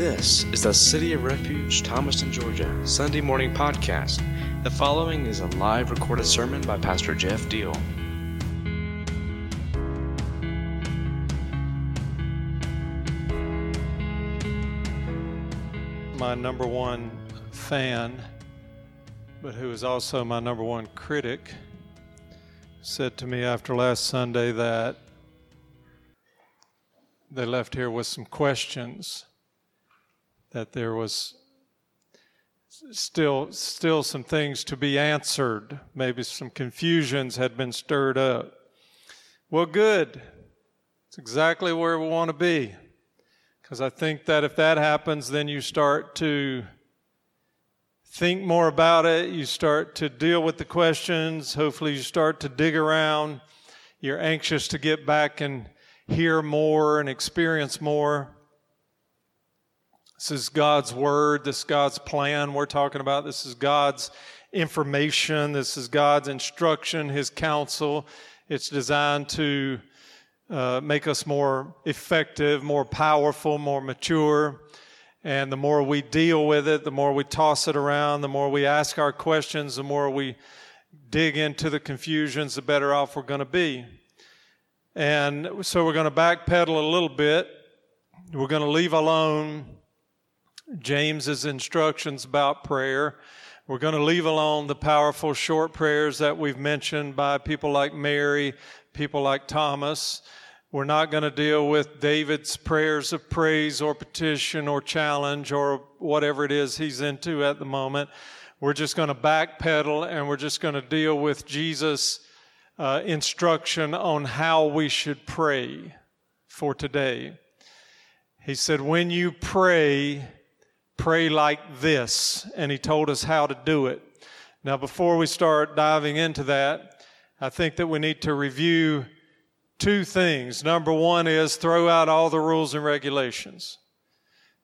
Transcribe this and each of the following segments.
This is the City of Refuge, Thomaston, Georgia, Sunday morning podcast. The following is a live recorded sermon by Pastor Jeff Deel. My number one fan, but who is also my number one critic, said to me after last Sunday that they left here with some questions that there was still still some things to be answered. Maybe some confusions had been stirred up. Well good. It's exactly where we want to be. Because i think that if that happens then you start to think more about it. You start to deal with the questions. Hopefully you start to dig around. You're anxious to get back and hear more and experience more this is God's word. This is God's plan we're talking about. This is God's information. This is God's instruction, His counsel. It's designed to uh, make us more effective, more powerful, more mature. And the more we deal with it, the more we toss it around, the more we ask our questions, the more we dig into the confusions, the better off we're going to be. And so we're going to backpedal a little bit. We're going to leave alone James's instructions about prayer. We're going to leave alone the powerful short prayers that we've mentioned by people like Mary, people like Thomas. We're not going to deal with David's prayers of praise or petition or challenge or whatever it is he's into at the moment. We're just going to backpedal and we're just going to deal with Jesus' uh, instruction on how we should pray for today. He said, When you pray, pray like this, and he told us how to do it. Now, before we start diving into that, I think that we need to review two things. Number one is throw out all the rules and regulations.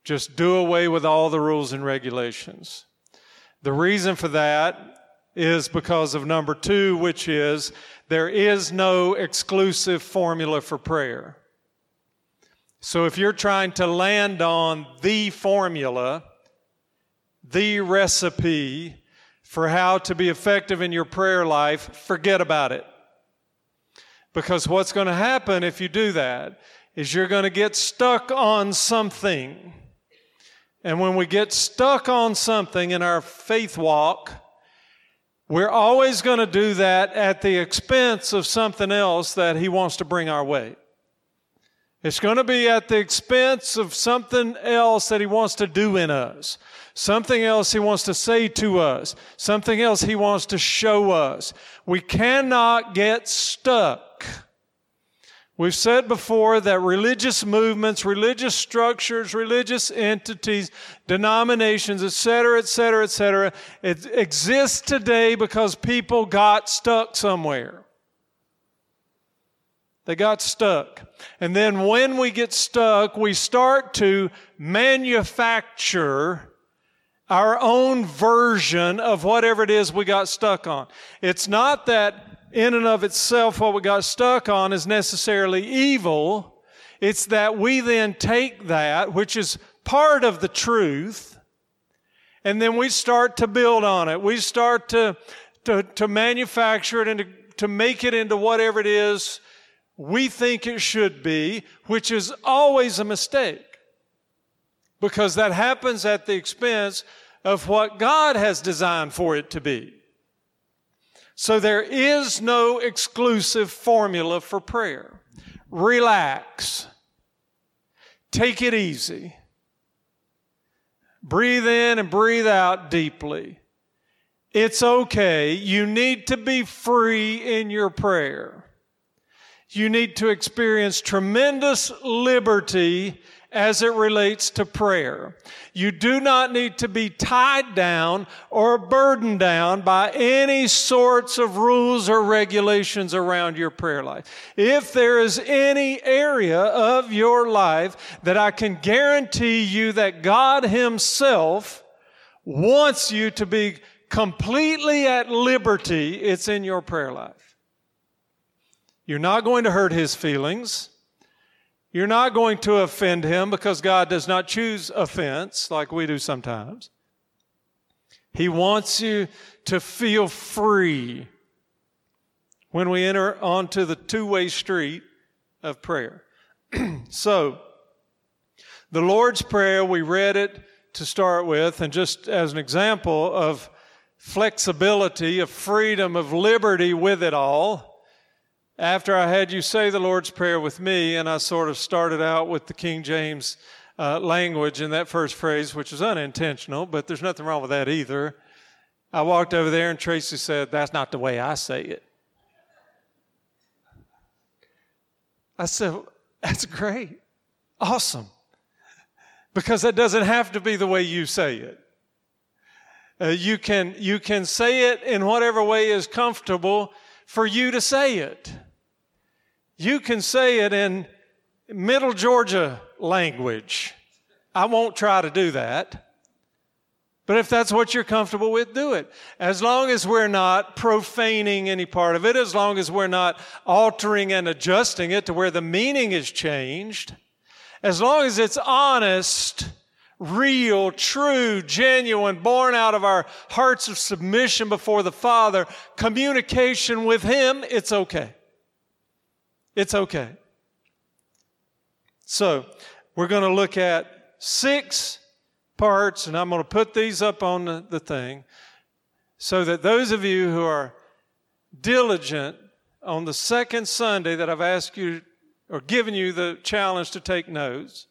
Just do away with all the rules and regulations. The reason for that is because of number two, which is there is no exclusive formula for prayer. So if you're trying to land on the formula, the recipe for how to be effective in your prayer life, forget about it. Because what's going to happen if you do that is you're going to get stuck on something. And when we get stuck on something in our faith walk, we're always going to do that at the expense of something else that He wants to bring our way. It's going to be at the expense of something else that He wants to do in us, something else He wants to say to us, something else He wants to show us. We cannot get stuck. We've said before that religious movements, religious structures, religious entities, denominations, etc., etc., etc., it exists today because people got stuck somewhere. They got stuck. And then when we get stuck, we start to manufacture our own version of whatever it is we got stuck on. It's not that in and of itself what we got stuck on is necessarily evil. It's that we then take that, which is part of the truth, and then we start to build on it. We start to, to, to manufacture it and to, to make it into whatever it is we think it should be, which is always a mistake. Because that happens at the expense of what God has designed for it to be. So there is no exclusive formula for prayer. Relax. Take it easy. Breathe in and breathe out deeply. It's okay. You need to be free in your prayer you need to experience tremendous liberty as it relates to prayer. You do not need to be tied down or burdened down by any sorts of rules or regulations around your prayer life. If there is any area of your life that I can guarantee you that God Himself wants you to be completely at liberty, it's in your prayer life. You're not going to hurt his feelings. You're not going to offend him because God does not choose offense like we do sometimes. He wants you to feel free when we enter onto the two way street of prayer. so, the Lord's Prayer, we read it to start with, and just as an example of flexibility, of freedom, of liberty with it all. After I had you say the Lord's Prayer with me, and I sort of started out with the King James uh, language in that first phrase, which was unintentional, but there's nothing wrong with that either. I walked over there, and Tracy said, That's not the way I say it. I said, That's great. Awesome. Because that doesn't have to be the way you say it. Uh, you, can, you can say it in whatever way is comfortable for you to say it. You can say it in Middle Georgia language. I won't try to do that. But if that's what you're comfortable with, do it. As long as we're not profaning any part of it, as long as we're not altering and adjusting it to where the meaning is changed, as long as it's honest real, true, genuine, born out of our hearts of submission before the Father, communication with Him, it's okay. It's okay. So, we're going to look at six parts, and I'm going to put these up on the, thing so that those of you who are diligent on the second Sunday that I've asked you or given you the challenge to take notes,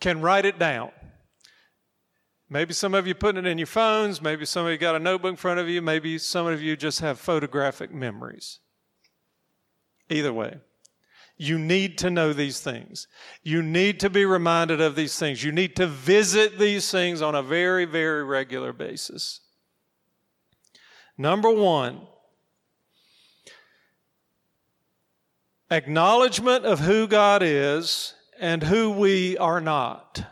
can write it down. Maybe some of you putting it in your phones, maybe some of you got a notebook in front of you, maybe some of you just have photographic memories. Either way, you need to know these things. You need to be reminded of these things. You need to visit these things on a very, very regular basis. Number one, acknowledgement of who God is and who we are not.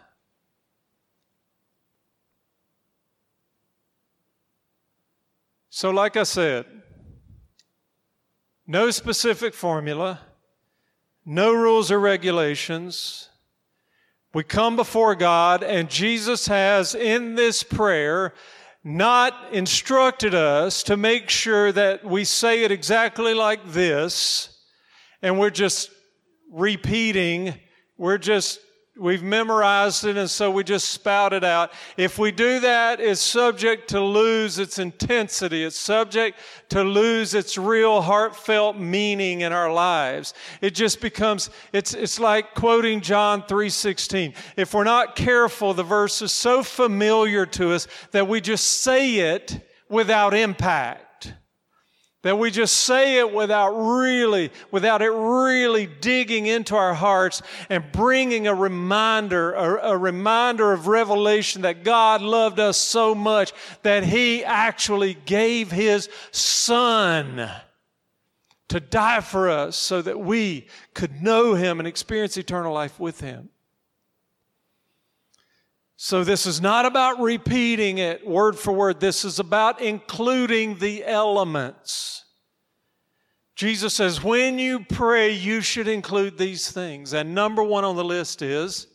So, like I said, no specific formula, no rules or regulations. We come before God, and Jesus has in this prayer not instructed us to make sure that we say it exactly like this, and we're just repeating we're just, we've memorized it and so we just spout it out. If we do that, it's subject to lose its intensity. It's subject to lose its real heartfelt meaning in our lives. It just becomes, it's, it's like quoting John 3.16. If we're not careful, the verse is so familiar to us that we just say it without impact. That we just say it without really, without it really digging into our hearts and bringing a reminder, a, a, reminder of revelation that God loved us so much that He actually gave His Son to die for us so that we could know Him and experience eternal life with Him. So, this is not about repeating it word for word. This is about including the elements. Jesus says, when you pray, you should include these things. And number one on the list is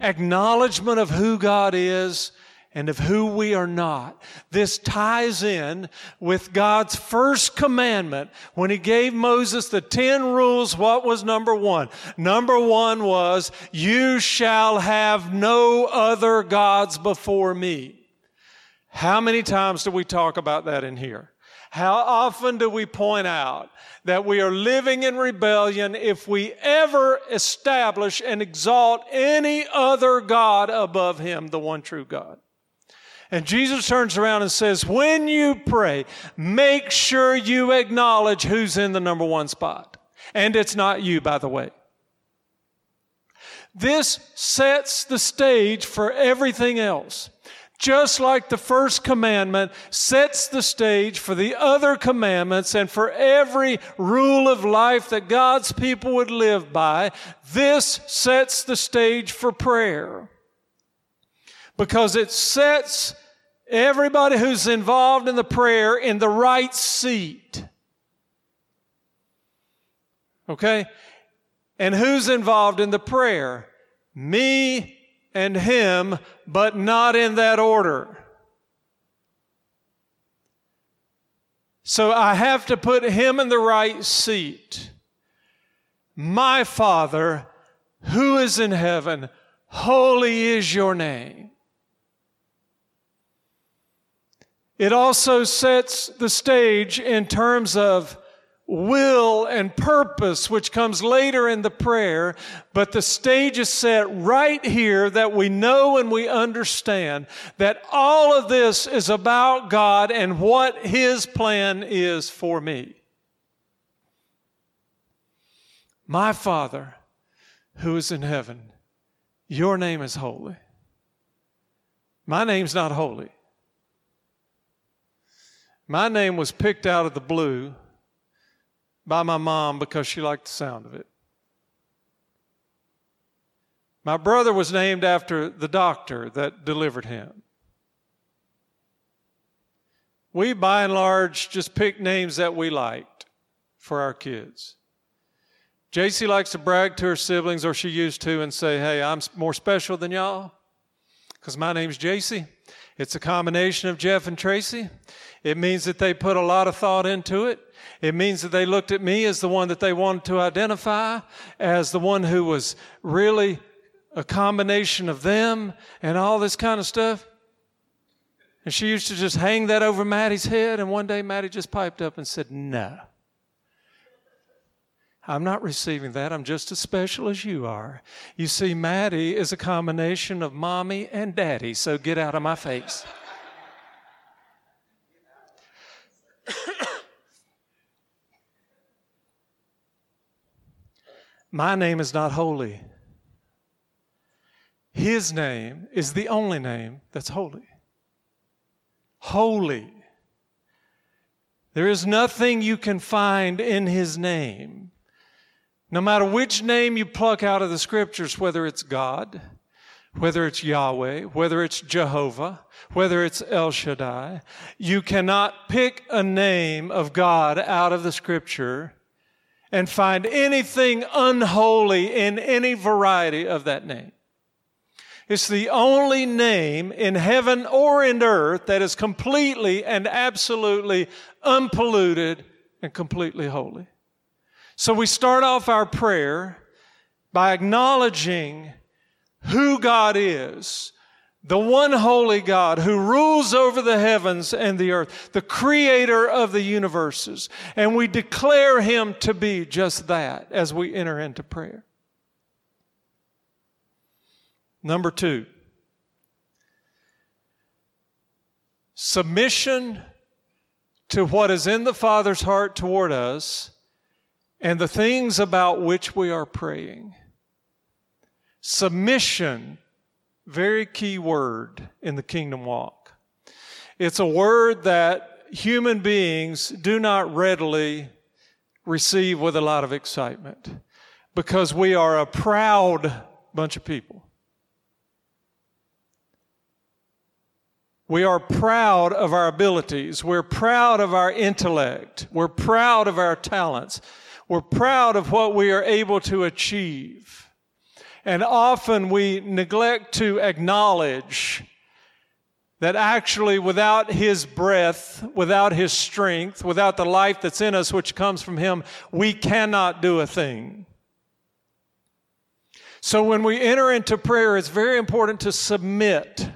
acknowledgement of who God is and of who we are not. This ties in with God's first commandment. When He gave Moses the 10 rules, what was number one? Number one was, You shall have no other gods before me. How many times do we talk about that in here? How often do we point out that we are living in rebellion if we ever establish and exalt any other God above Him, the one true God? And Jesus turns around and says, When you pray, make sure you acknowledge who's in the number one spot. And it's not you, by the way. This sets the stage for everything else just like the first commandment sets the stage for the other commandments and for every rule of life that God's people would live by, this sets the stage for prayer. Because it sets everybody who's involved in the prayer in the right seat. Okay? And who's involved in the prayer? Me and him, but not in that order. So I have to put him in the right seat. My Father, who is in heaven, holy is your name. It also sets the stage in terms of will and purpose, which comes later in the prayer, but the stage is set right here that we know and we understand that all of this is about God and what His plan is for me. My Father, who is in heaven, your name is holy. My name's not holy. My name was picked out of the blue by my mom because she liked the sound of it. My brother was named after the doctor that delivered him. We, by and large, just picked names that we liked for our kids. JC likes to brag to her siblings, or she used to, and say, Hey, I'm more special than y'all because my name's JC. It's a combination of Jeff and Tracy. It means that they put a lot of thought into it. It means that they looked at me as the one that they wanted to identify, as the one who was really a combination of them and all this kind of stuff. And she used to just hang that over Maddie's head, and one day Maddie just piped up and said, No. I'm not receiving that. I'm just as special as you are. You see, Maddie is a combination of mommy and daddy, so get out of my face. My name is not holy. His name is the only name that's holy. Holy. There is nothing you can find in His name. No matter which name you pluck out of the scriptures, whether it's God, whether it's Yahweh, whether it's Jehovah, whether it's El Shaddai, you cannot pick a name of God out of the scripture and find anything unholy in any variety of that name. It's the only name in heaven or in earth that is completely and absolutely unpolluted and completely holy. So we start off our prayer by acknowledging who God is the one holy God who rules over the heavens and the earth, the creator of the universes. And we declare him to be just that as we enter into prayer. Number two, submission to what is in the Father's heart toward us and the things about which we are praying. Submission very key word in the kingdom walk. It's a word that human beings do not readily receive with a lot of excitement because we are a proud bunch of people. We are proud of our abilities. We're proud of our intellect. We're proud of our talents. We're proud of what we are able to achieve. And often we neglect to acknowledge that actually without His breath, without His strength, without the life that's in us, which comes from Him, we cannot do a thing. So when we enter into prayer, it's very important to submit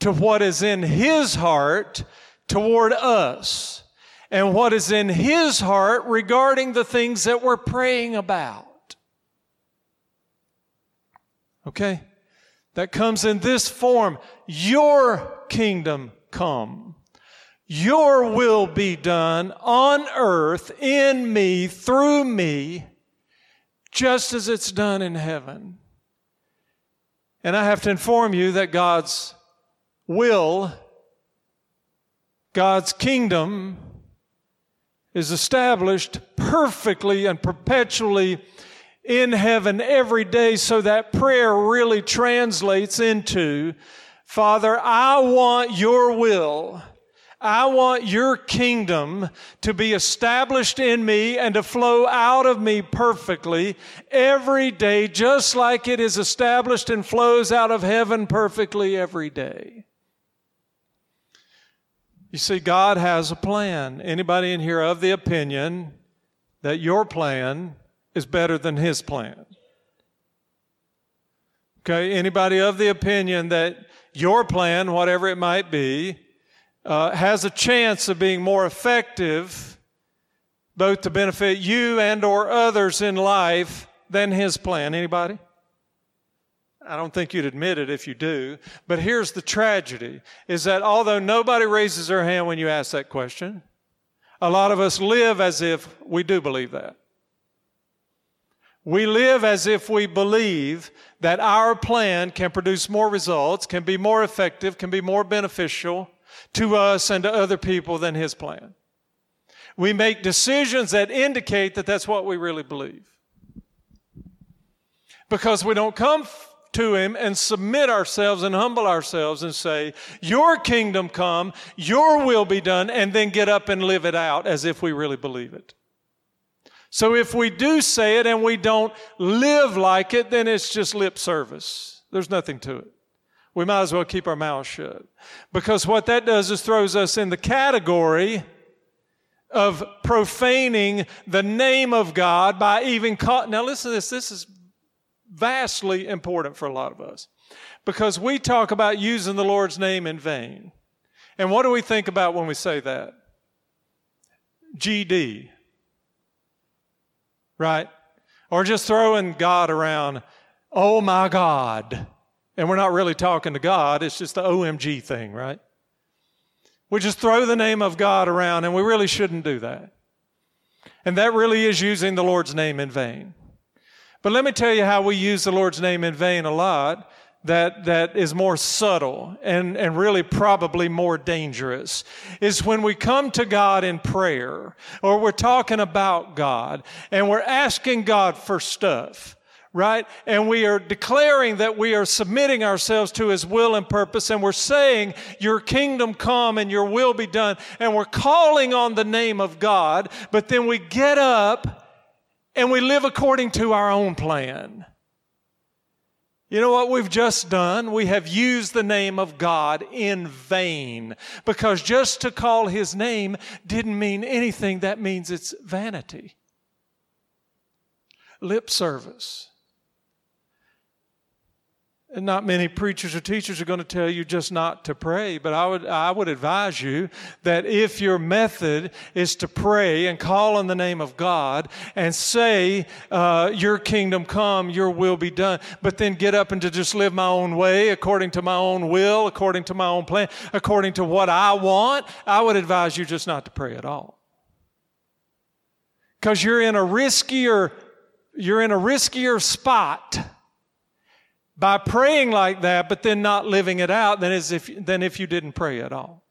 to what is in His heart toward us and what is in His heart regarding the things that we're praying about. Okay? That comes in this form Your kingdom come. Your will be done on earth, in me, through me, just as it's done in heaven. And I have to inform you that God's will, God's kingdom, is established perfectly and perpetually in heaven every day so that prayer really translates into Father, I want your will. I want your kingdom to be established in me and to flow out of me perfectly every day, just like it is established and flows out of heaven perfectly every day. You see, God has a plan. Anybody in here of the opinion that your plan is better than His plan? Okay, anybody of the opinion that your plan, whatever it might be, uh, has a chance of being more effective both to benefit you and or others in life than his plan anybody i don't think you'd admit it if you do but here's the tragedy is that although nobody raises their hand when you ask that question a lot of us live as if we do believe that we live as if we believe that our plan can produce more results, can be more effective, can be more beneficial to us and to other people than His plan. We make decisions that indicate that that's what we really believe. Because we don't come to Him and submit ourselves and humble ourselves and say, Your kingdom come, Your will be done, and then get up and live it out as if we really believe it. So if we do say it and we don't live like it, then it's just lip service. There's nothing to it we might as well keep our mouths shut. Because what that does is throws us in the category of profaning the name of God by even. Now, listen to this. This is vastly important for a lot of us because we talk about using the Lord's name in vain. And what do we think about when we say that? GD. Right? Or just throwing God around. Oh my God. And we're not really talking to God, it's just the OMG thing, right? We just throw the name of God around, and we really shouldn't do that. And that really is using the Lord's name in vain. But let me tell you how we use the Lord's name in vain a lot that, that is more subtle and, and really probably more dangerous is when we come to God in prayer or we're talking about God and we're asking God for stuff right? And we are declaring that we are submitting ourselves to His will and purpose, and we're saying, Your kingdom come and your will be done. And we're calling on the name of God, but then we get up and we live according to our own plan. You know what we've just done? We have used the name of God in vain because just to call His name didn't mean anything. That means it's vanity, lip service. Not many preachers or teachers are going to tell you just not to pray, but I would, I would advise you that if your method is to pray and call on the name of God and say, uh, Your kingdom come, your will be done, but then get up and to just live my own way according to my own will, according to my own plan, according to what I want, I would advise you just not to pray at all. Because you're in a riskier, you're in a riskier spot by praying like that, but then not living it out than, as if, than if you didn't pray at all.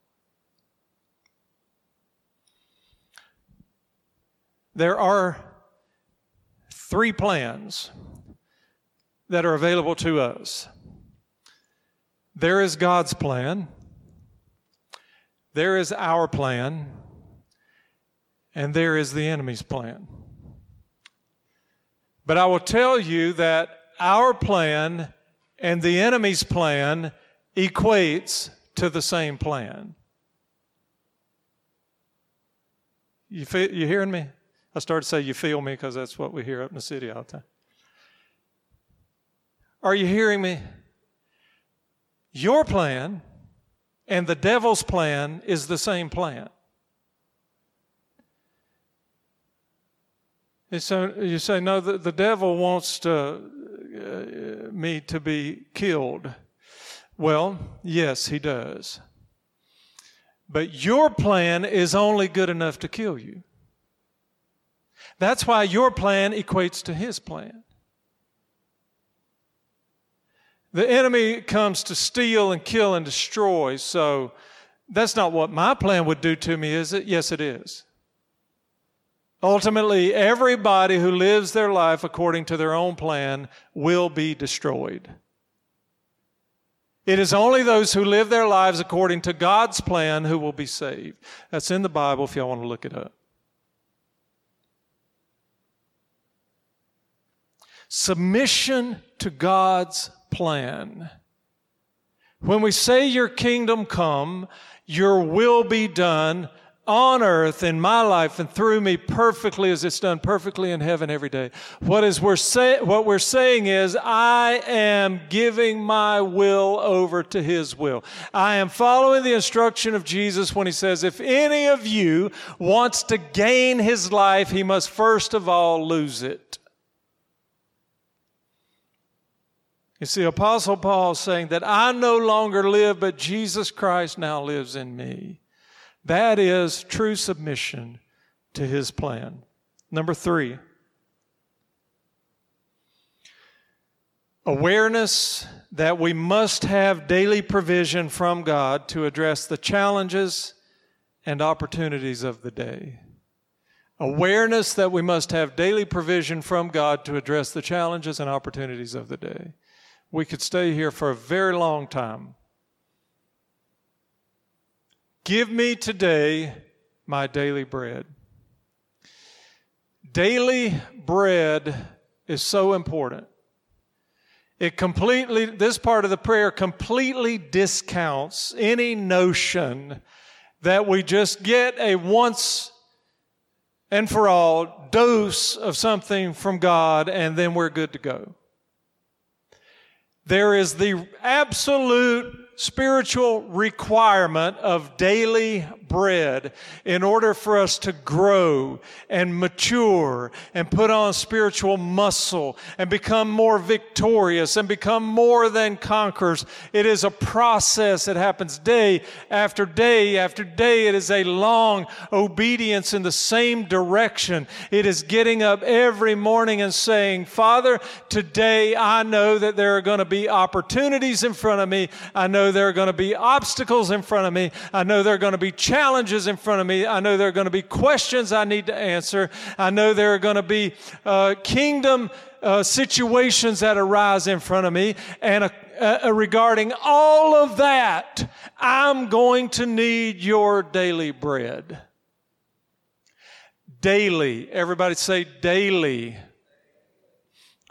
There are three plans that are available to us there is God's plan, there is our plan, and there is the enemy's plan. But I will tell you that our plan and the enemy's plan equates to the same plan. You, feel, you hearing me? I started to say you feel me because that's what we hear up in the city all the time. Are you hearing me? Your plan and the devil's plan is the same plan. So you say, no, the, the devil wants to uh, me to be killed. Well, yes, he does. But your plan is only good enough to kill you. That's why your plan equates to his plan. The enemy comes to steal and kill and destroy, so that's not what my plan would do to me, is it? Yes, it is. Ultimately, everybody who lives their life according to their own plan will be destroyed. It is only those who live their lives according to God's plan who will be saved. That's in the Bible if y'all want to look it up. Submission to God's plan. When we say, Your kingdom come, your will be done on earth in my life and through me perfectly as it's done perfectly in heaven every day. What is we're say, what we're saying is I am giving my will over to his will. I am following the instruction of Jesus when he says if any of you wants to gain his life, he must first of all lose it. You see, Apostle Paul saying that I no longer live, but Jesus Christ now lives in me. That is true submission to his plan. Number three, awareness that we must have daily provision from God to address the challenges and opportunities of the day. Awareness that we must have daily provision from God to address the challenges and opportunities of the day. We could stay here for a very long time Give me today my daily bread. Daily bread is so important. It completely, this part of the prayer completely discounts any notion that we just get a once and for all dose of something from God and then we're good to go. There is the absolute spiritual requirement of daily bread in order for us to grow and mature and put on spiritual muscle and become more victorious and become more than conquerors. It is a process that happens day after day after day. It is a long obedience in the same direction. It is getting up every morning and saying, Father, today I know that there are going to be opportunities in front of me. I know there are going to be obstacles in front of me. I know there are going to be challenges challenges in front of me. I know there are going to be questions I need to answer. I know there are going to be uh, kingdom uh, situations that arise in front of me. And uh, uh, regarding all of that, I'm going to need your daily bread. Daily. Everybody say daily.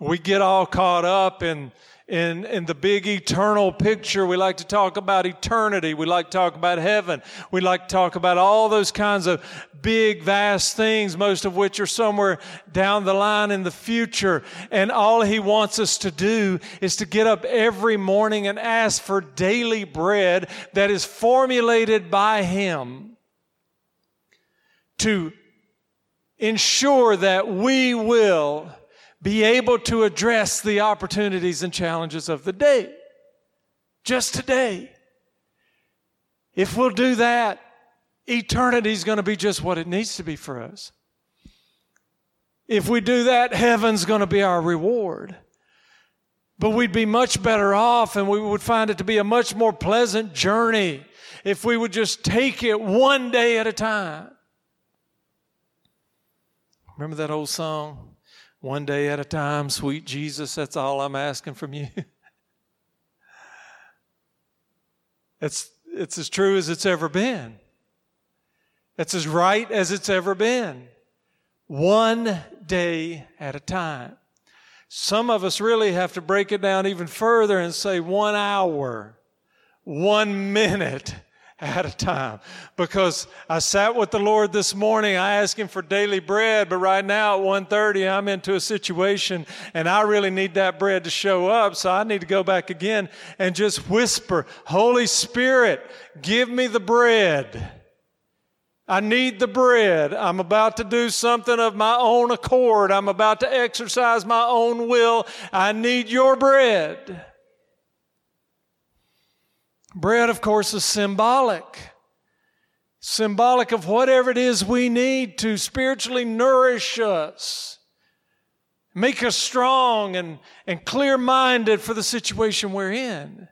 We get all caught up in in, in the big eternal picture. We like to talk about eternity. We like to talk about heaven. We like to talk about all those kinds of big, vast things, most of which are somewhere down the line in the future. And all he wants us to do is to get up every morning and ask for daily bread that is formulated by him to ensure that we will be able to address the opportunities and challenges of the day. Just today. If we'll do that, eternity is going to be just what it needs to be for us. If we do that, heaven's going to be our reward. But we'd be much better off and we would find it to be a much more pleasant journey if we would just take it one day at a time. Remember that old song? One day at a time, sweet Jesus, that's all I'm asking from you. it's, it's as true as it's ever been. It's as right as it's ever been. One day at a time. Some of us really have to break it down even further and say one hour, one minute, at a time because I sat with the Lord this morning. I asked him for daily bread, but right now at 1:30 I'm into a situation and I really need that bread to show up, so I need to go back again and just whisper, "Holy Spirit, give me the bread." I need the bread. I'm about to do something of my own accord. I'm about to exercise my own will. I need your bread. Bread, of course, is symbolic. Symbolic of whatever it is we need to spiritually nourish us, make us strong and, and clear minded for the situation we're in.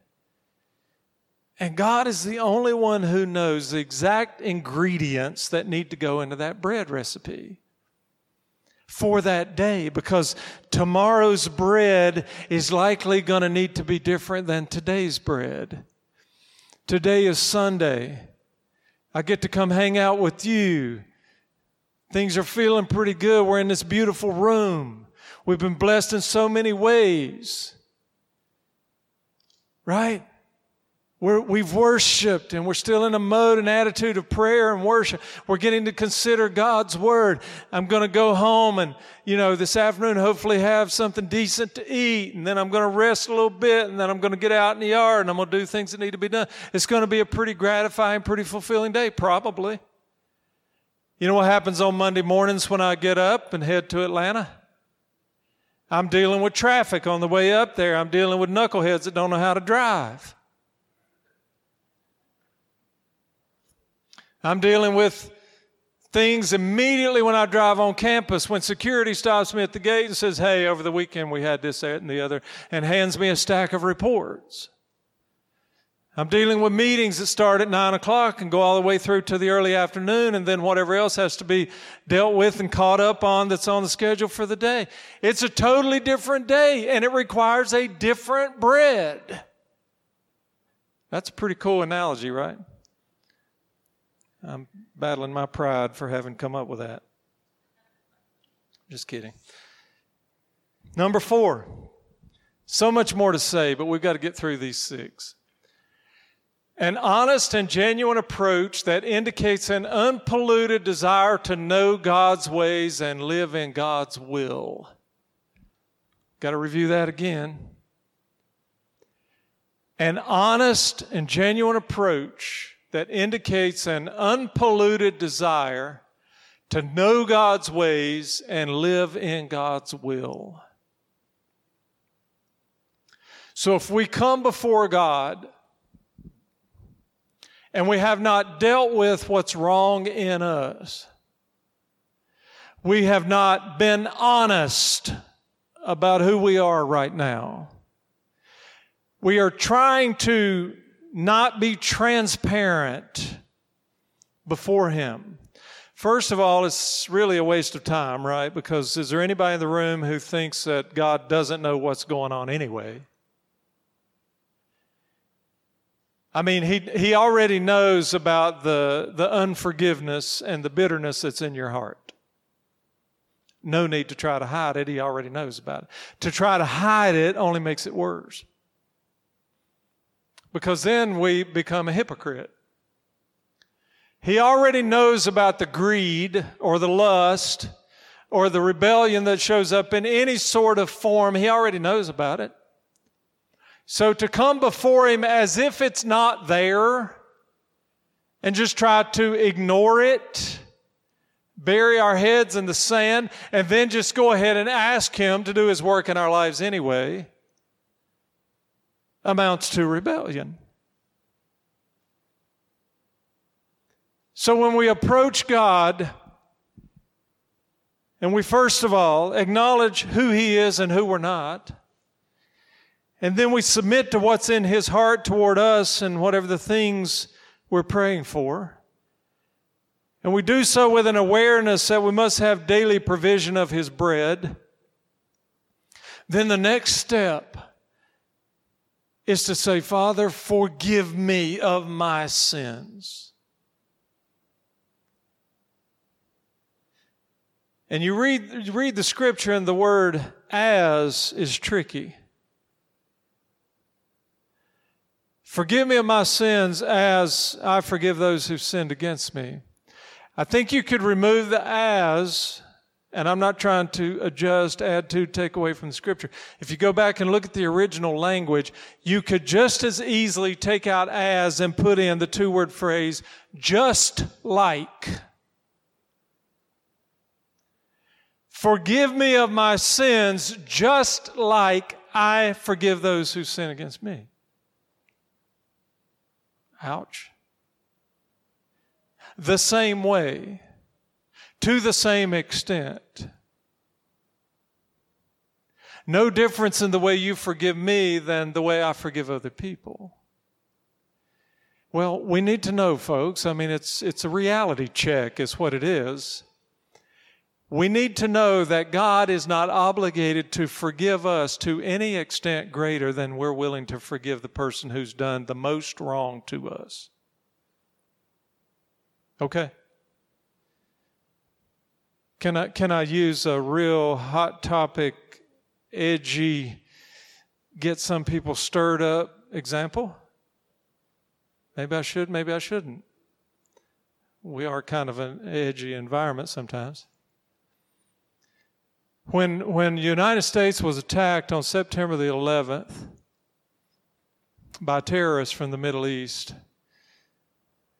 And God is the only one who knows the exact ingredients that need to go into that bread recipe. for that day because tomorrow's bread is likely going to need to be different than today's bread. Today is Sunday. I get to come hang out with you. Things are feeling pretty good. We're in this beautiful room. We've been blessed in so many ways. Right? We have worshiped and we're still in a mode and attitude of prayer and worship. We're getting to consider God's word. I'm going to go home and, you know, this afternoon hopefully have something decent to eat and then I'm going to rest a little bit and then I'm going to get out in the yard and I'm going to do things that need to be done. It's going to be a pretty gratifying, pretty fulfilling day, probably. You know what happens on Monday mornings when I get up and head to Atlanta? I'm dealing with traffic on the way up there. I'm dealing with knuckleheads that don't know how to drive. I'm dealing with things immediately when I drive on campus when security stops me at the gate and says, Hey, over the weekend we had this, that, and the other, and hands me a stack of reports. I'm dealing with meetings that start at nine o'clock and go all the way through to the early afternoon, and then whatever else has to be dealt with and caught up on that's on the schedule for the day. It's a totally different day, and it requires a different bread. That's a pretty cool analogy, right? I'm battling my pride for having come up with that. Just kidding. Number four. So much more to say, but we've got to get through these six. An honest and genuine approach that indicates an unpolluted desire to know God's ways and live in God's will. Got to review that again. An honest and genuine approach that indicates an unpolluted desire to know God's ways and live in God's will. So if we come before God and we have not dealt with what's wrong in us, we have not been honest about who we are right now. We are trying to not be transparent before Him. First of all, it's really a waste of time, right? Because is there anybody in the room who thinks that God doesn't know what's going on anyway? I mean, he, he already knows about the, the unforgiveness and the bitterness that's in your heart. No need to try to hide it. He already knows about it. To try to hide it only makes it worse because then we become a hypocrite. He already knows about the greed or the lust or the rebellion that shows up in any sort of form. He already knows about it. So to come before Him as if it's not there and just try to ignore it, bury our heads in the sand, and then just go ahead and ask Him to do His work in our lives anyway amounts to rebellion. So when we approach God, and we first of all acknowledge who He is and who we're not, and then we submit to what's in His heart toward us and whatever the things we're praying for. And we do so with an awareness that we must have daily provision of His bread. Then the next step is to say, Father, forgive me of my sins. And you read, you read the scripture, and the word as is tricky. Forgive me of my sins as I forgive those who've sinned against me. I think you could remove the as and I'm not trying to adjust, add to, take away from the scripture. If you go back and look at the original language, you could just as easily take out as and put in the two word phrase, just like. Forgive me of my sins, just like I forgive those who sin against me. Ouch. The same way to the same extent. No difference in the way you forgive me than the way I forgive other people. Well, we need to know, folks. I mean, it's, it's a reality check, is what it is. we need to know that God is not obligated to forgive us to any extent greater than we're willing to forgive the person who's done the most wrong to us. Okay? Can I, can I use a real hot topic, edgy, get some people stirred up example? Maybe I should, maybe I shouldn't. We are kind of an edgy environment sometimes. When, when the United States was attacked on September the 11th by terrorists from the Middle East,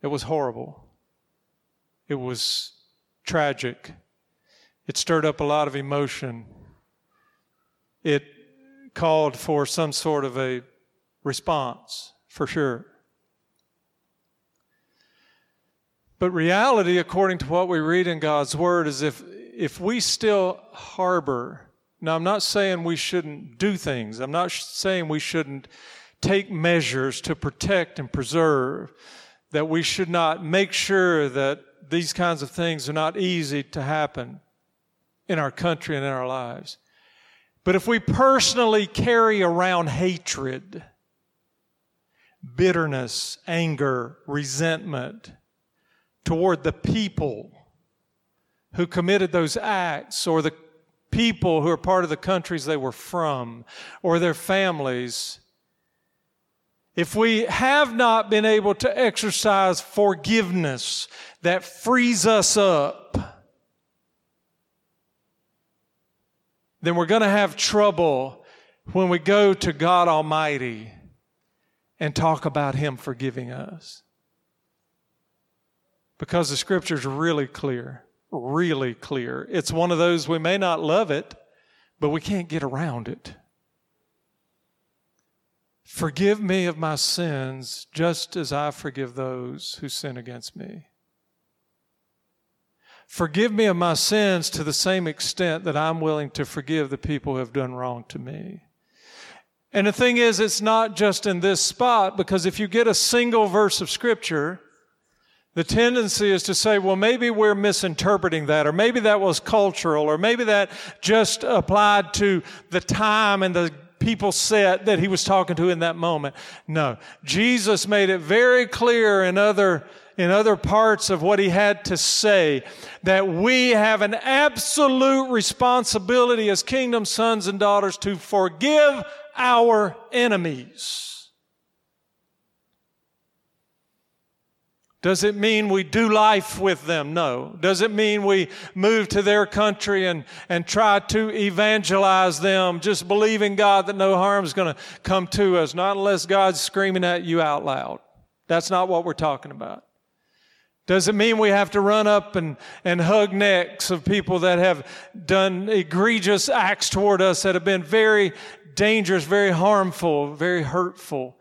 it was horrible. It was tragic. It stirred up a lot of emotion. It called for some sort of a response, for sure. But reality, according to what we read in God's Word, is if, if we still harbor, now I'm not saying we shouldn't do things, I'm not saying we shouldn't take measures to protect and preserve, that we should not make sure that these kinds of things are not easy to happen in our country and in our lives. But if we personally carry around hatred, bitterness, anger, resentment toward the people who committed those acts or the people who are part of the countries they were from or their families, if we have not been able to exercise forgiveness that frees us up, then we're going to have trouble when we go to God Almighty and talk about Him forgiving us. Because the scripture's really clear, really clear. It's one of those we may not love it, but we can't get around it. Forgive me of my sins just as I forgive those who sin against me. Forgive me of my sins to the same extent that I'm willing to forgive the people who have done wrong to me. And the thing is, it's not just in this spot, because if you get a single verse of Scripture, the tendency is to say, well, maybe we're misinterpreting that, or maybe that was cultural, or maybe that just applied to the time and the people set that he was talking to in that moment. No. Jesus made it very clear in other in other parts of what he had to say that we have an absolute responsibility as kingdom sons and daughters to forgive our enemies. Does it mean we do life with them? No. Does it mean we move to their country and, and try to evangelize them, just believing God that no harm is going to come to us, not unless God's screaming at you out loud? That's not what we're talking about. Does it mean we have to run up and, and hug necks of people that have done egregious acts toward us that have been very dangerous, very harmful, very hurtful?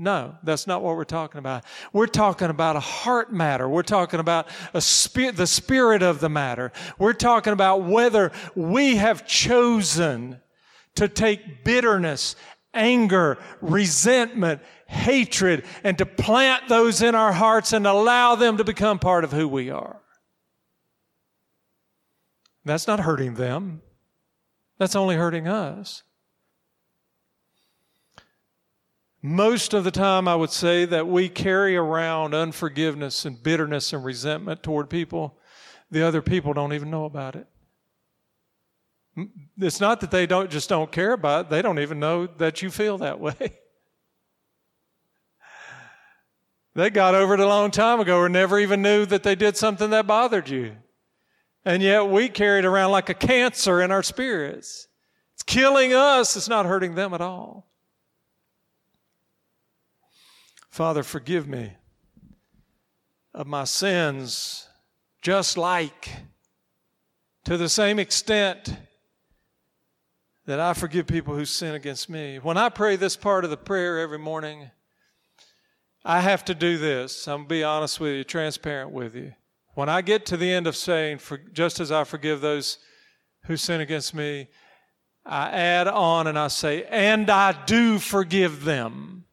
No, that's not what we're talking about. We're talking about a heart matter. We're talking about a the spirit of the matter. We're talking about whether we have chosen to take bitterness, anger, resentment, hatred, and to plant those in our hearts and allow them to become part of who we are. That's not hurting them. That's only hurting us. Most of the time, I would say that we carry around unforgiveness and bitterness and resentment toward people. The other people don't even know about it. It's not that they don't just don't care about it, they don't even know that you feel that way. They got over it a long time ago or never even knew that they did something that bothered you. And yet we carry it around like a cancer in our spirits. It's killing us, it's not hurting them at all. Father, forgive me of my sins, just like to the same extent that I forgive people who sin against me. When I pray this part of the prayer every morning, I have to do this. I'm going to be honest with you, transparent with you. When I get to the end of saying, for, just as I forgive those who sin against me, I add on and I say, and I do forgive them.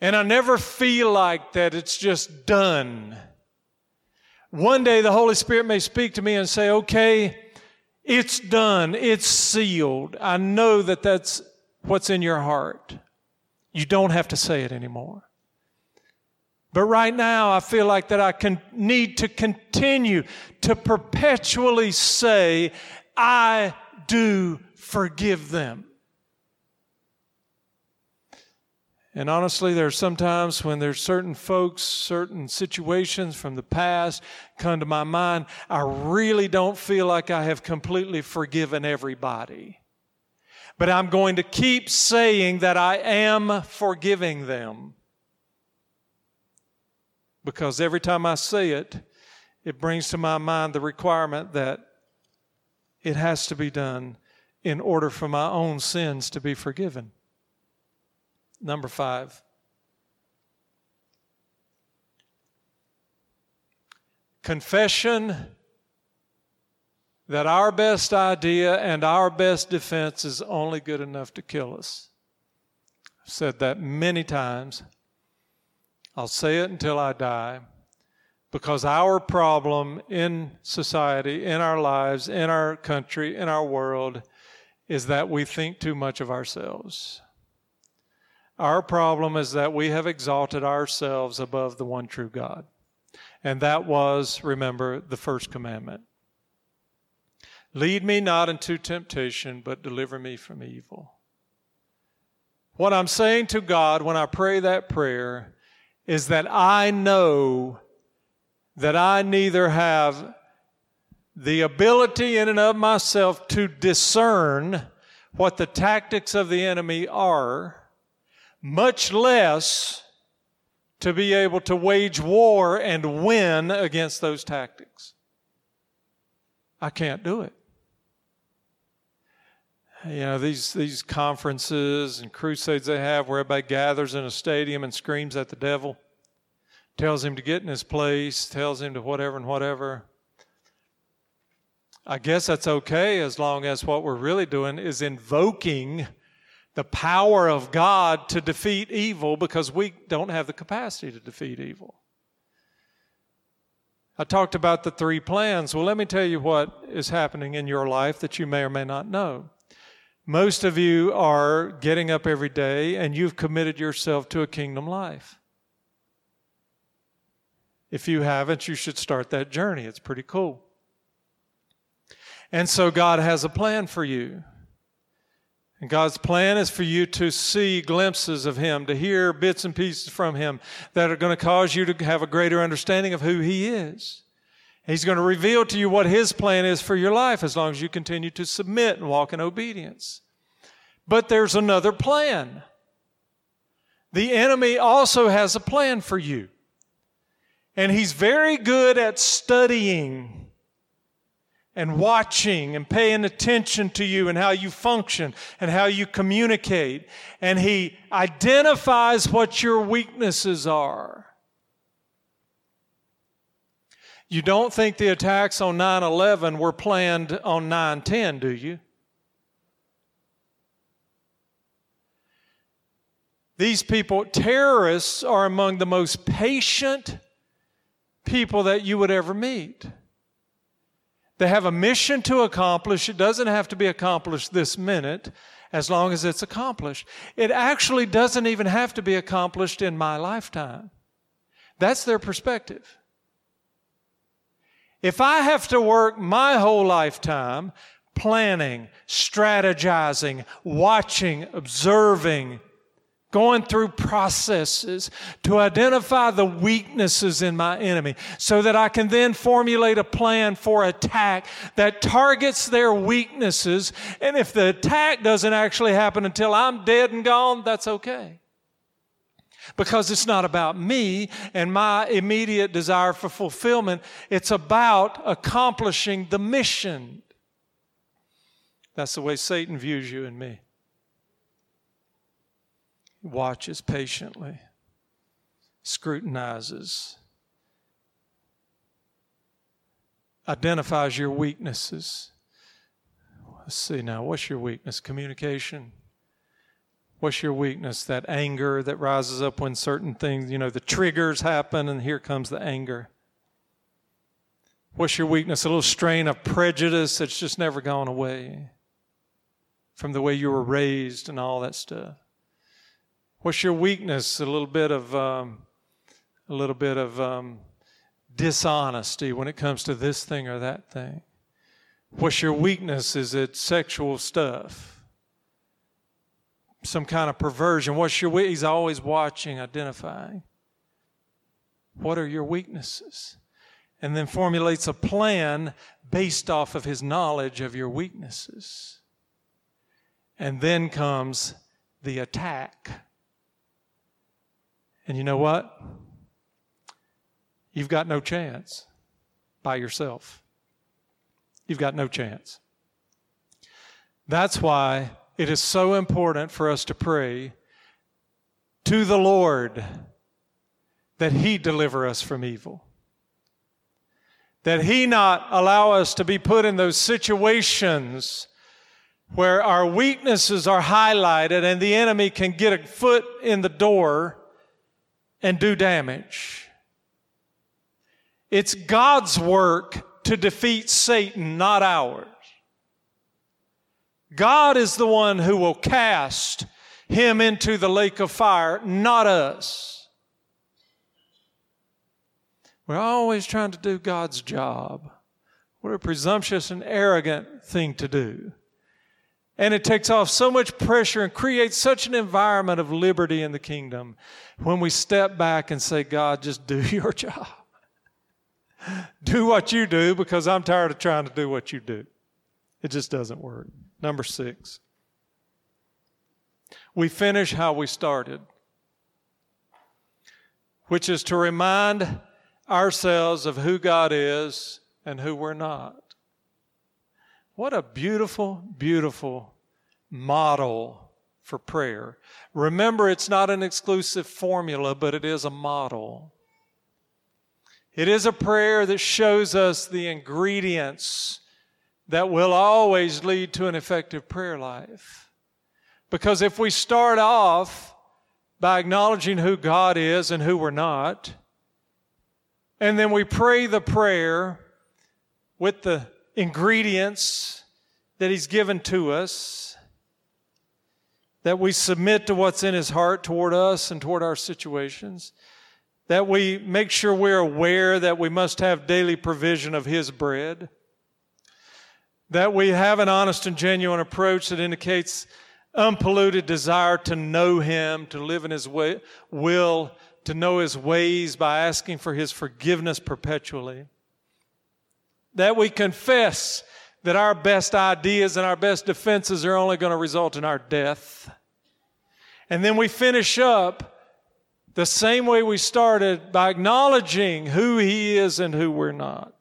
And I never feel like that it's just done. One day the Holy Spirit may speak to me and say, okay, it's done. It's sealed. I know that that's what's in your heart. You don't have to say it anymore. But right now, I feel like that I can need to continue to perpetually say, I do forgive them. And honestly, there are sometimes when there's certain folks, certain situations from the past come to my mind, I really don't feel like I have completely forgiven everybody. But I'm going to keep saying that I am forgiving them. Because every time I say it, it brings to my mind the requirement that it has to be done in order for my own sins to be forgiven. Number five. Confession that our best idea and our best defense is only good enough to kill us. I've said that many times. I'll say it until I die because our problem in society, in our lives, in our country, in our world is that we think too much of ourselves. Our problem is that we have exalted ourselves above the one true God. And that was, remember, the first commandment. Lead me not into temptation, but deliver me from evil. What I'm saying to God when I pray that prayer is that I know that I neither have the ability in and of myself to discern what the tactics of the enemy are much less to be able to wage war and win against those tactics. I can't do it. You know, these, these conferences and crusades they have where everybody gathers in a stadium and screams at the devil, tells him to get in his place, tells him to whatever and whatever. I guess that's okay as long as what we're really doing is invoking the power of God to defeat evil because we don't have the capacity to defeat evil. I talked about the three plans. Well, let me tell you what is happening in your life that you may or may not know. Most of you are getting up every day and you've committed yourself to a kingdom life. If you haven't, you should start that journey. It's pretty cool. And so God has a plan for you. And God's plan is for you to see glimpses of Him, to hear bits and pieces from Him that are going to cause you to have a greater understanding of who He is. He's going to reveal to you what His plan is for your life as long as you continue to submit and walk in obedience. But there's another plan. The enemy also has a plan for you. And he's very good at studying and watching and paying attention to you and how you function and how you communicate. And He identifies what your weaknesses are. You don't think the attacks on 9 11 were planned on 9 10, do you? These people, terrorists, are among the most patient people that you would ever meet. They have a mission to accomplish. It doesn't have to be accomplished this minute as long as it's accomplished. It actually doesn't even have to be accomplished in my lifetime. That's their perspective. If I have to work my whole lifetime planning, strategizing, watching, observing, going through processes to identify the weaknesses in my enemy so that I can then formulate a plan for attack that targets their weaknesses. And if the attack doesn't actually happen until I'm dead and gone, that's okay. Because it's not about me and my immediate desire for fulfillment. It's about accomplishing the mission. That's the way Satan views you and me He watches patiently, scrutinizes, identifies your weaknesses. Let's see now, what's your weakness? Communication. What's your weakness? That anger that rises up when certain things, you know, the triggers happen, and here comes the anger. What's your weakness? A little strain of prejudice that's just never gone away from the way you were raised and all that stuff. What's your weakness? A little bit of um, a little bit of um, dishonesty when it comes to this thing or that thing. What's your weakness? Is it sexual stuff? Some kind of perversion? What's your He's always watching, identifying. What are your weaknesses? And then formulates a plan based off of his knowledge of your weaknesses. And then comes the attack. And you know what? You've got no chance by yourself. You've got no chance. That's why it is so important for us to pray to the Lord that He deliver us from evil. That He not allow us to be put in those situations where our weaknesses are highlighted and the enemy can get a foot in the door and do damage. It's God's work to defeat Satan, not ours. God is the one who will cast him into the lake of fire, not us. We're always trying to do God's job. What a presumptuous and arrogant thing to do. And it takes off so much pressure and creates such an environment of liberty in the kingdom when we step back and say, God, just do your job do what you do because I'm tired of trying to do what you do. It just doesn't work. Number six, we finish how we started, which is to remind ourselves of who God is and who we're not. What a beautiful, beautiful model for prayer. Remember, it's not an exclusive formula, but it is a model. It is a prayer that shows us the ingredients that will always lead to an effective prayer life. Because if we start off by acknowledging who God is and who we're not, and then we pray the prayer with the ingredients that He's given to us, that we submit to what's in His heart toward us and toward our situations, that we make sure we're aware that we must have daily provision of His bread, that we have an honest and genuine approach that indicates unpolluted desire to know Him, to live in His way, will, to know His ways by asking for His forgiveness perpetually, that we confess that our best ideas and our best defenses are only going to result in our death. And then we finish up the same way we started by acknowledging who He is and who we're not.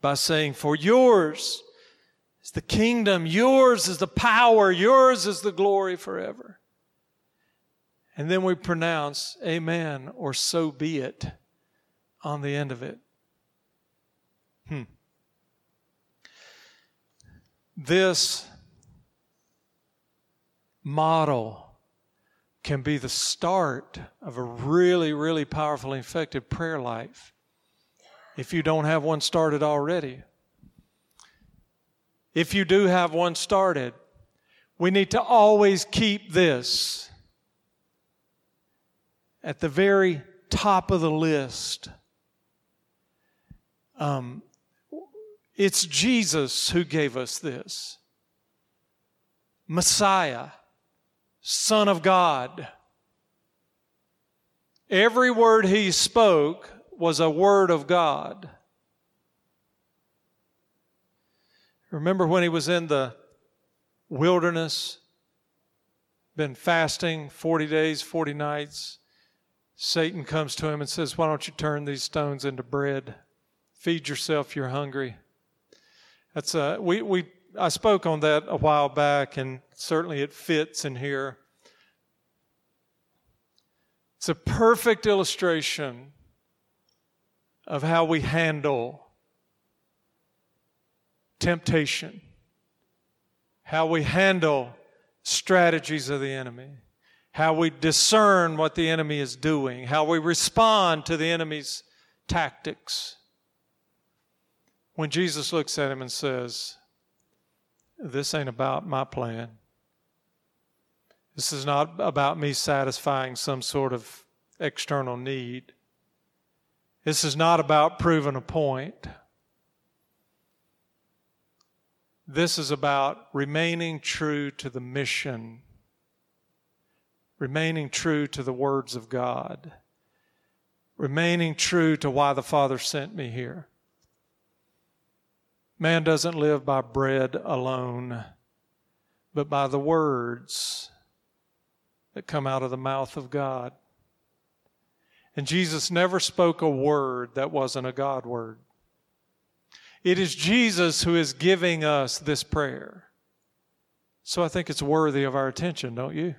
By saying, For yours is the kingdom, yours is the power, yours is the glory forever. And then we pronounce Amen or so be it on the end of it. Hmm. This model can be the start of a really, really powerful effective prayer life if you don't have one started already. If you do have one started, we need to always keep this at the very top of the list. Um, it's Jesus who gave us this Messiah Son of God. Every word he spoke was a word of God. Remember when he was in the wilderness, been fasting 40 days, 40 nights? Satan comes to him and says, Why don't you turn these stones into bread? Feed yourself, you're hungry. That's a, we, we I spoke on that a while back, and certainly it fits in here. It's a perfect illustration of how we handle temptation, how we handle strategies of the enemy, how we discern what the enemy is doing, how we respond to the enemy's tactics. when Jesus looks at him and says, This ain't about my plan. This is not about me satisfying some sort of external need. This is not about proving a point. This is about remaining true to the mission, remaining true to the words of God, remaining true to why the Father sent me here. Man doesn't live by bread alone, but by the words that come out of the mouth of God. And Jesus never spoke a word that wasn't a God word. It is Jesus who is giving us this prayer. So I think it's worthy of our attention, don't you?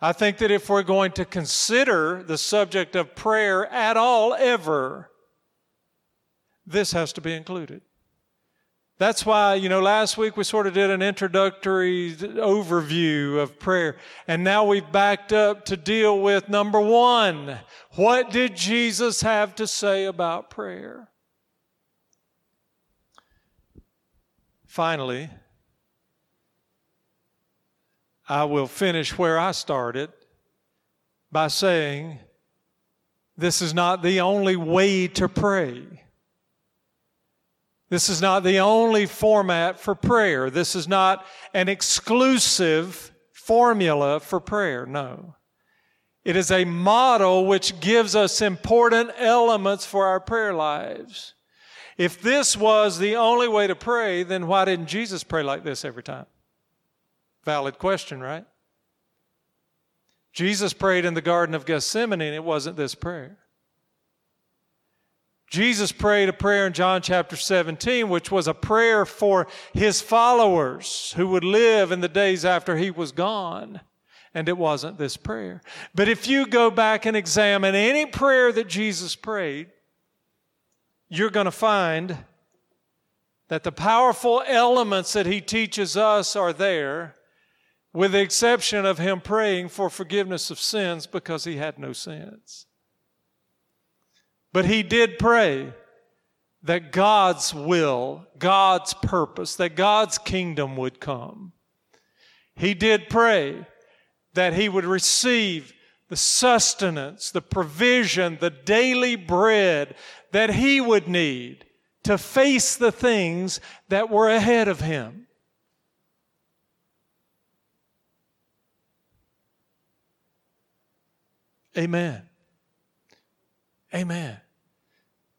I think that if we're going to consider the subject of prayer at all, ever, this has to be included. That's why, you know, last week we sort of did an introductory overview of prayer. And now we've backed up to deal with number one. What did Jesus have to say about prayer? Finally, I will finish where I started by saying this is not the only way to pray. This is not the only format for prayer. This is not an exclusive formula for prayer. No. It is a model which gives us important elements for our prayer lives. If this was the only way to pray, then why didn't Jesus pray like this every time? Valid question, right? Jesus prayed in the Garden of Gethsemane, and it wasn't this prayer. Jesus prayed a prayer in John chapter 17, which was a prayer for his followers who would live in the days after he was gone. And it wasn't this prayer. But if you go back and examine any prayer that Jesus prayed, you're going to find that the powerful elements that he teaches us are there, with the exception of him praying for forgiveness of sins because he had no sins. But he did pray that God's will, God's purpose, that God's kingdom would come. He did pray that he would receive the sustenance, the provision, the daily bread that he would need to face the things that were ahead of him. Amen. Amen.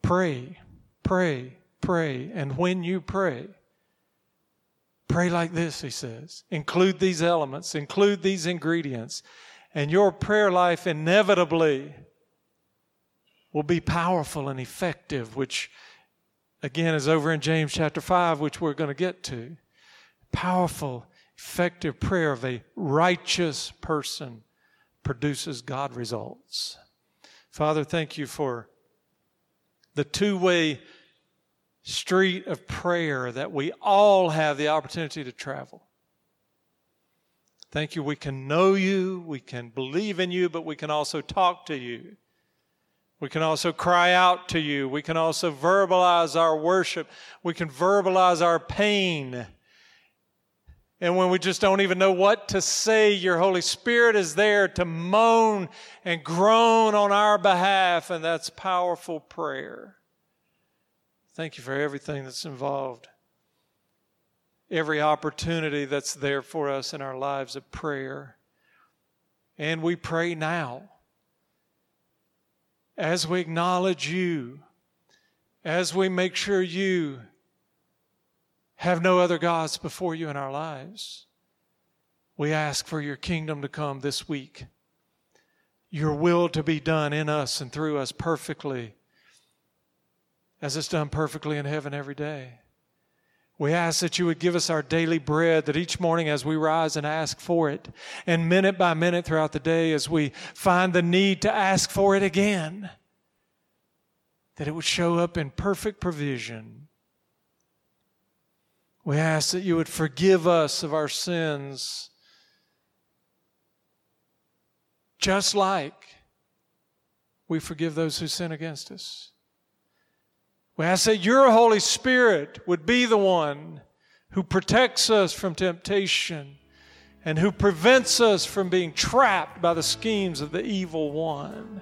Pray, pray, pray. And when you pray, pray like this, he says. Include these elements, include these ingredients, and your prayer life inevitably will be powerful and effective, which again is over in James chapter 5, which we're going to get to. Powerful, effective prayer of a righteous person produces God results. Father, thank you for the two way street of prayer that we all have the opportunity to travel. Thank you. We can know you, we can believe in you, but we can also talk to you. We can also cry out to you. We can also verbalize our worship. We can verbalize our pain. And when we just don't even know what to say, your Holy Spirit is there to moan and groan on our behalf, and that's powerful prayer. Thank you for everything that's involved, every opportunity that's there for us in our lives of prayer. And we pray now as we acknowledge you, as we make sure you have no other gods before you in our lives. We ask for your kingdom to come this week, your will to be done in us and through us perfectly, as it's done perfectly in heaven every day. We ask that you would give us our daily bread, that each morning as we rise and ask for it, and minute by minute throughout the day as we find the need to ask for it again, that it would show up in perfect provision we ask that you would forgive us of our sins, just like we forgive those who sin against us. We ask that your Holy Spirit would be the one who protects us from temptation and who prevents us from being trapped by the schemes of the evil one.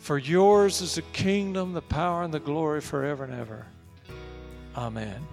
For yours is the kingdom, the power, and the glory forever and ever. Amen.